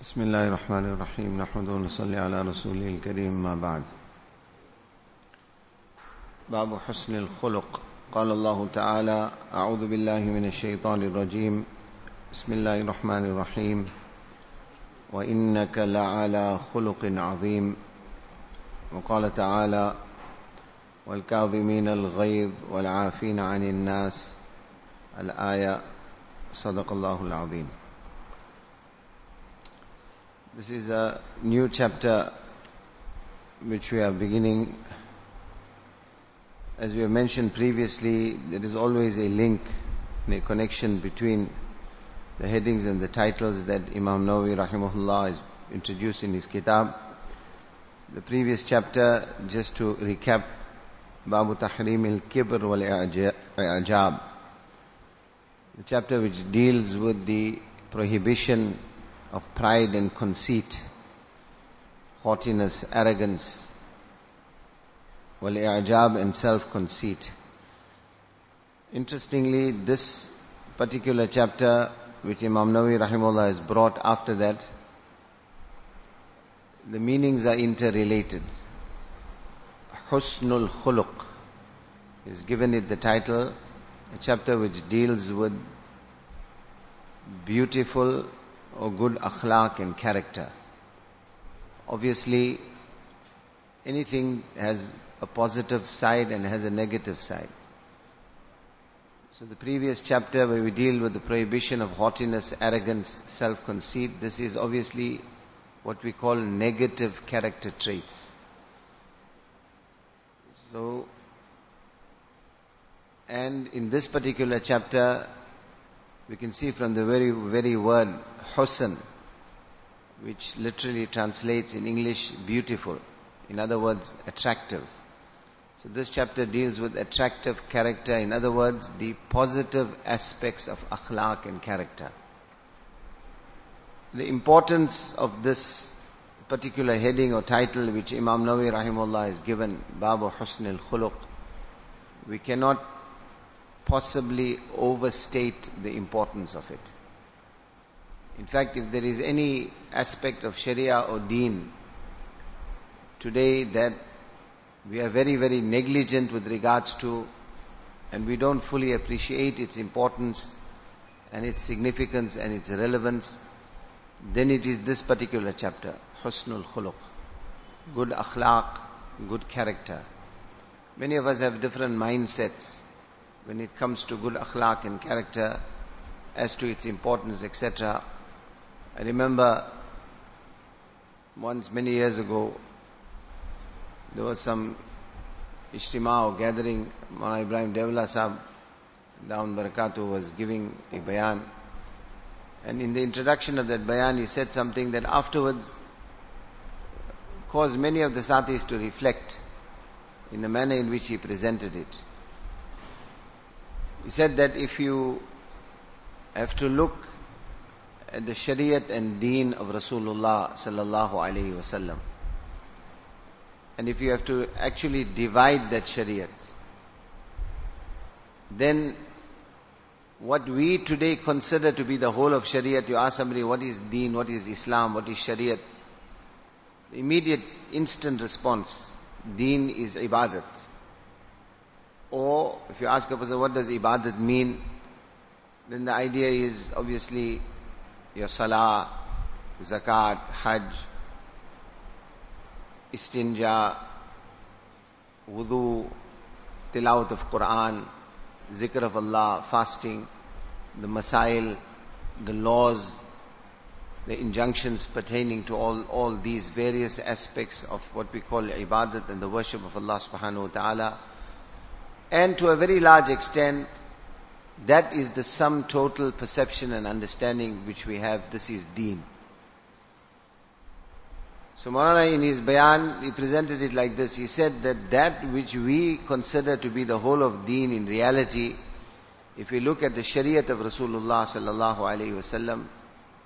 بسم الله الرحمن الرحيم. نحمد ونصلي على رسوله الكريم ما بعد. باب حسن الخلق. قال الله تعالى أعوذ بالله من الشيطان الرجيم. بسم الله الرحمن الرحيم. وإنك لعلى خلق عظيم. وقال تعالى والكاظمين الغيظ والعافين عن الناس. الآية صدق الله العظيم. This is a new chapter which we are beginning. As we have mentioned previously, there is always a link and a connection between the headings and the titles that Imam Nawawi rahimahullah has introduced in his kitab. The previous chapter, just to recap, Babu Tahrim al-Kibr wal-I'jab. The chapter which deals with the prohibition of pride and conceit, haughtiness, arrogance, wal-i'jab and self-conceit. Interestingly, this particular chapter which Imam Nawawi rahimullah has brought after that, the meanings are interrelated. Husnul Khuluq is given it the title, a chapter which deals with beautiful or good akhlaq and character. Obviously, anything has a positive side and has a negative side. So the previous chapter where we deal with the prohibition of haughtiness, arrogance, self-conceit, this is obviously what we call negative character traits. So, and in this particular chapter, we can see from the very, very word husn, which literally translates in English beautiful. In other words, attractive. So this chapter deals with attractive character. In other words, the positive aspects of akhlaq and character. The importance of this particular heading or title which Imam Nawawi rahimullah has given, Babu Husn al-Khuluq, we cannot possibly overstate the importance of it. In fact, if there is any aspect of Sharia or Deen today that we are very, very negligent with regards to and we don't fully appreciate its importance and its significance and its relevance, then it is this particular chapter, Husnul Khuluq. Good akhlaq, good character. Many of us have different mindsets when it comes to good akhlaq and character, as to its importance, etc. I remember once many years ago, there was some ijtima or gathering, Mawlana Ibrahim Devla Sahib down Barakatu was giving a bayan. And in the introduction of that bayan, he said something that afterwards caused many of the satis to reflect in the manner in which he presented it. He said that if you have to look at the Shariat and Deen of Rasulullah sallallahu alaihi wasallam, and if you have to actually divide that Shariat, then what we today consider to be the whole of Shariat, you ask somebody what is Deen, what is Islam, what is Shariat, immediate instant response, Deen is Ibadat. Or if you ask a person what does ibadat mean, then the idea is obviously your salah, zakat, hajj, istinja, wudu, tilawat of Quran, zikr of Allah, fasting, the masail, the laws, the injunctions pertaining to all, all these various aspects of what we call ibadat and the worship of Allah subhanahu wa ta'ala. And to a very large extent, that is the sum total perception and understanding which we have. This is deen. So Maulana in his bayan, he presented it like this. He said that that which we consider to be the whole of deen in reality, if we look at the shariat of Rasulullah sallallahu alaihi wasallam,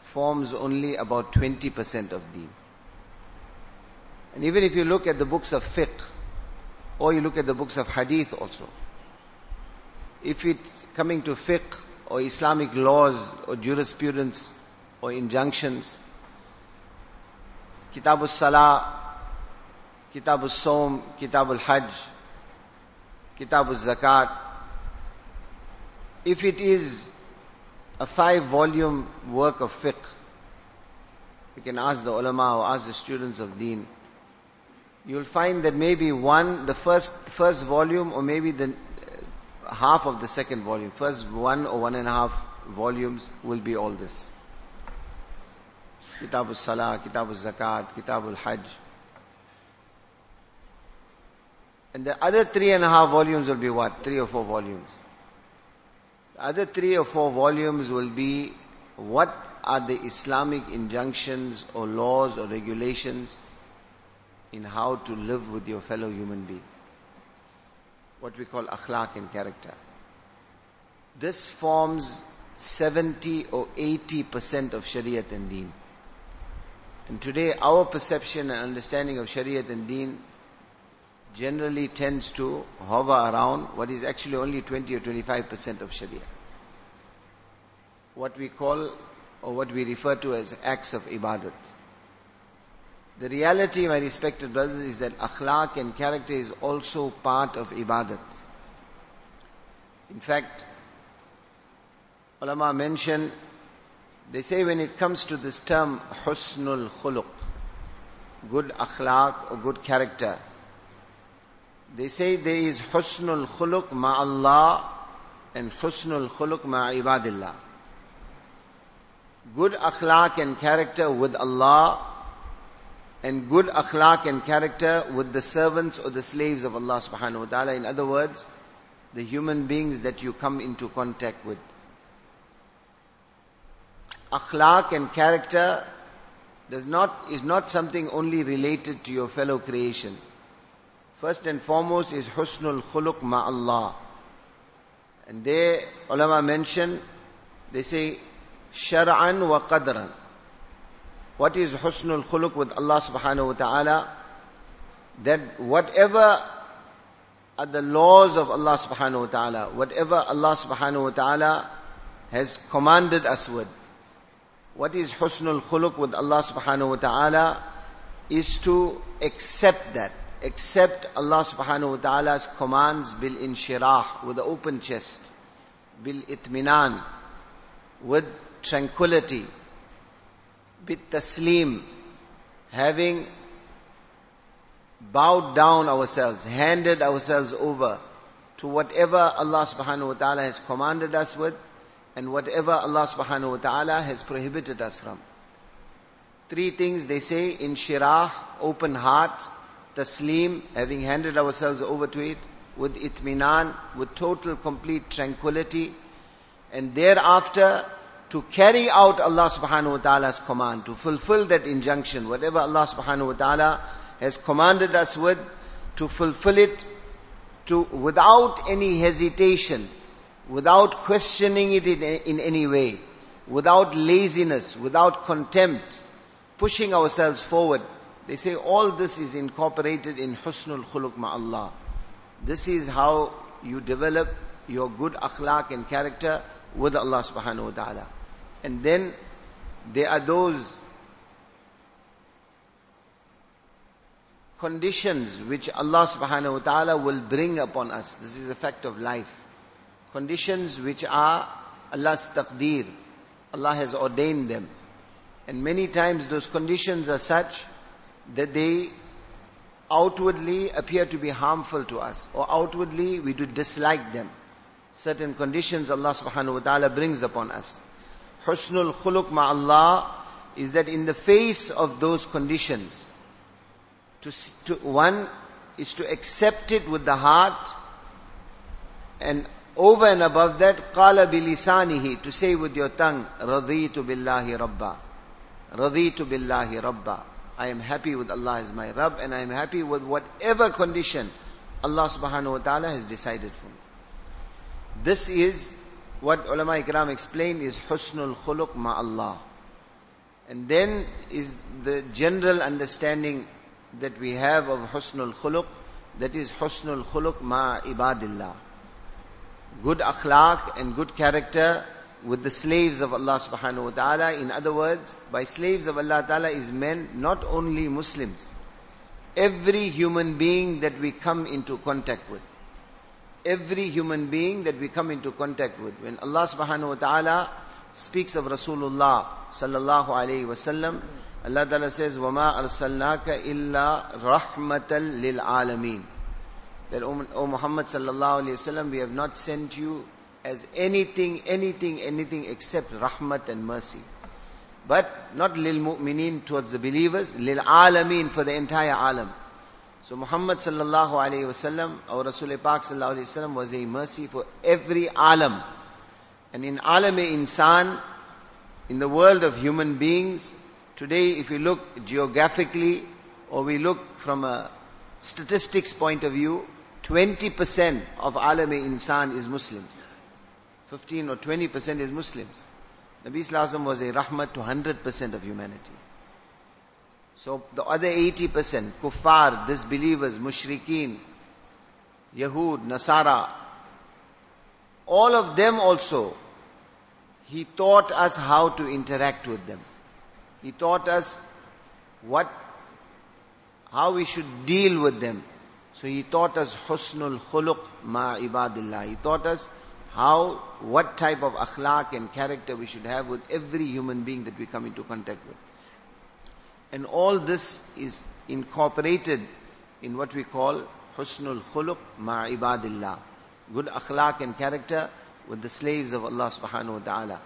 forms only about 20% of deen. And even if you look at the books of fiqh, or you look at the books of hadith also. If it's coming to fiqh or Islamic laws or jurisprudence or injunctions, Kitab al-Salah, Kitab al-Sawm, Kitab al-Hajj, Kitab al-Zakat. If it is a five volume work of fiqh, you can ask the ulama or ask the students of deen. You'll find that maybe one, the first, first volume or maybe the uh, half of the second volume, first one or one and a half volumes will be all this. Kitab al-Salah, Kitab al-Zakat, Kitab al-Hajj. And the other three and a half volumes will be what? Three or four volumes. The other three or four volumes will be what are the Islamic injunctions or laws or regulations in how to live with your fellow human being. What we call akhlaq and character. This forms 70 or 80% of Shariat and Deen. And today our perception and understanding of Shariat and Deen generally tends to hover around what is actually only 20 or 25% of Sharia. What we call or what we refer to as acts of ibadat. The reality, my respected brothers, is that akhlaq and character is also part of ibadat. In fact, ulama mention, they say when it comes to this term husnul khuluq, good akhlaq or good character, they say there is husnul khuluq ma'allah and husnul khuluq ma'ibadillah good akhlaq and character with Allah and good akhlaq and character with the servants or the slaves of Allah subhanahu wa ta'ala. In other words, the human beings that you come into contact with. Akhlaq and character does not, is not something only related to your fellow creation. First and foremost is husnul khuluq ma'allah. And they, ulama mention, they say, shar'an wa qadran. What is husnul khuluq with Allah subhanahu wa ta'ala? That whatever are the laws of Allah subhanahu wa ta'ala, whatever Allah subhanahu wa ta'ala has commanded us with. What is husnul khuluq with Allah subhanahu wa ta'ala? Is to accept that. Accept Allah subhanahu wa ta'ala's commands bil inshirah, with the open chest. Bil itminan, with tranquility, bit taslim, having bowed down ourselves, handed ourselves over to whatever Allah subhanahu wa ta'ala has commanded us with and whatever Allah subhanahu wa ta'ala has prohibited us from. Three things they say in shirah, open heart, taslim, having handed ourselves over to it, with itminan, with total complete tranquility, and thereafter to carry out Allah subhanahu wa ta'ala's command, to fulfill that injunction, whatever Allah subhanahu wa ta'ala has commanded us with, to fulfill it to, without any hesitation, without questioning it in, in any way, without laziness, without contempt, pushing ourselves forward. They say all this is incorporated in husnul khuluq ma'allah. This is how you develop your good akhlaq and character with Allah subhanahu wa ta'ala. And then there are those conditions which Allah subhanahu wa ta'ala will bring upon us. This is a fact of life. Conditions which are Allah's taqdeer. Allah has ordained them. And many times those conditions are such that they outwardly appear to be harmful to us or outwardly we do dislike them. Certain conditions Allah subhanahu wa ta'ala brings upon us husnul khuluq ma'allah is that in the face of those conditions, to, to, one is to accept it with the heart, and over and above that, qala bilisanihi, to say with your tongue, raditu billahi rabba. Raditu billahi rabba. I am happy with Allah as my Rabb, and I am happy with whatever condition Allah subhanahu wa ta'ala has decided for me. This is what ulama ikram explained is husnul khuluq ma Allah. And then is the general understanding that we have of husnul khuluq, that is husnul khuluq ma ibadillah. Good akhlaq and good character with the slaves of Allah subhanahu wa ta'ala. In other words, by slaves of Allah ta'ala is meant not only Muslims. Every human being that we come into contact with Every human being that we come into contact with. When Allah subhanahu wa ta'ala speaks of Rasulullah sallallahu alayhi wasallam, Allah ta'ala says, وَمَا أَرْسَلْنَاكَ إِلَّا رَحْمَةً لِلْعَالَمِينَ That, O Muhammad sallallahu alayhi wasallam, we have not sent you as anything, anything, anything except rahmat and mercy. But not lil mu'mineen towards the believers, lil alameen for the entire alam. So Muhammad sallallahu alayhi wasallam, our Rasul Pak sallallahu alayhi wasallam was a mercy for every alam. And in alam i insan, in the world of human beings, today if we look geographically or we look from a statistics point of view, 20% of alam i insan is Muslims. 15 or 20% is Muslims. Nabi Islam was a rahmat to 100% of humanity. So the other 80%, kuffar, disbelievers, mushrikeen, Yahud, Nasara, all of them also, he taught us how to interact with them. He taught us what, how we should deal with them. So he taught us husnul khuluq ma ibadillah. He taught us how, what type of akhlaq and character we should have with every human being that we come into contact with. And all this is incorporated in what we call husnul khuluq ma ibadillah. Good akhlaq and character with the slaves of Allah subhanahu wa ta'ala.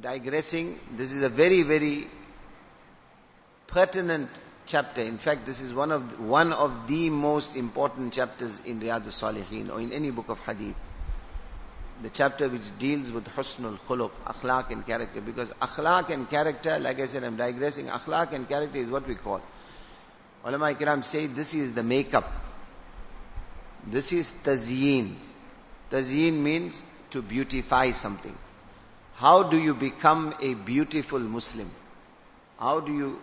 Digressing, this is a very, very pertinent chapter. In fact, this is one of, one of the most important chapters in Riyadh al-Salihin or in any book of hadith. The chapter which deals with husnul khuluq, akhlaq and character. Because akhlaq and character, like I said, I'm digressing, akhlaq and character is what we call. Ulama kiram say this is the makeup. This is tazyin. Tazyin means to beautify something. How do you become a beautiful Muslim? How do you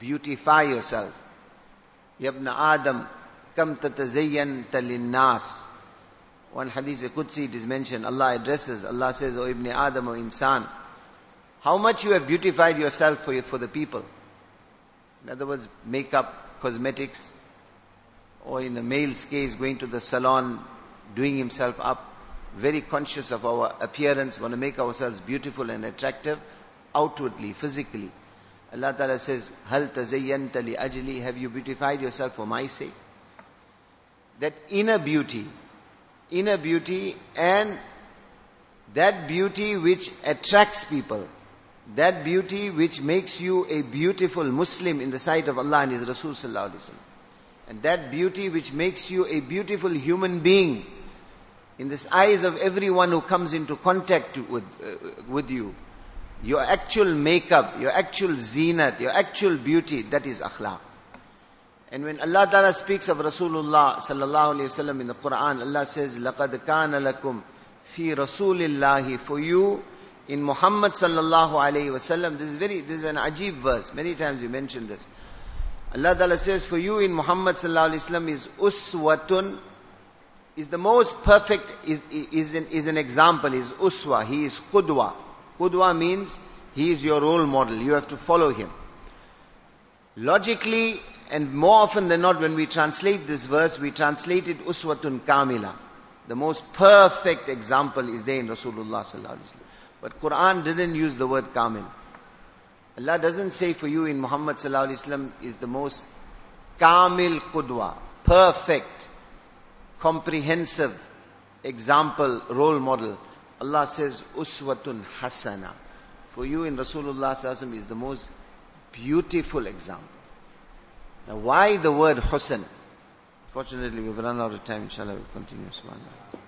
beautify yourself. Yabna Adam, kam tatazayyan nas. One hadith, Qudsi, it is mentioned, Allah addresses, Allah says, O Ibn Adam, O Insan, how much you have beautified yourself for, for the people. In other words, makeup, cosmetics, or in the male's case, going to the salon, doing himself up, very conscious of our appearance, want to make ourselves beautiful and attractive, outwardly, physically. Allah Ta'ala says, Hal tazayyanta li ajli, have you beautified yourself for my sake? That inner beauty, inner beauty and that beauty which attracts people, that beauty which makes you a beautiful Muslim in the sight of Allah and His Rasul Sallallahu Alaihi Wasallam. And that beauty which makes you a beautiful human being in the eyes of everyone who comes into contact with, uh, with you your actual makeup, your actual zinat, your actual beauty, that is akhlaq. And when Allah Ta'ala speaks of Rasulullah sallallahu alayhi wasallam in the Quran, Allah says, لَقَدْ كَانَ لَكُمْ فِي رَسُولِ اللَّهِ For you, in Muhammad sallallahu alayhi wasallam, this is very, this is an ajib verse. Many times we mention this. Allah Ta'ala says, for you in Muhammad sallallahu alayhi wasallam is uswatun, is the most perfect, is, is, an, is an example, is uswa, he is qudwa. Qudwa means he is your role model. You have to follow him. Logically, and more often than not, when we translate this verse, we translate it uswatun kamila. The most perfect example is there in Rasulullah sallallahu alaihi wasallam. But Quran didn't use the word kamil. Allah doesn't say for you in Muhammad sallallahu alaihi wasallam is the most kamil qudwa, perfect, comprehensive example, role model. Allah says, Uswatun Hasana. For you in Rasulullah sallallahu alaihi wasallam is the most beautiful example. Now why the word Husn? Fortunately we've run out of time, inshallah we'll continue. Subhanallah.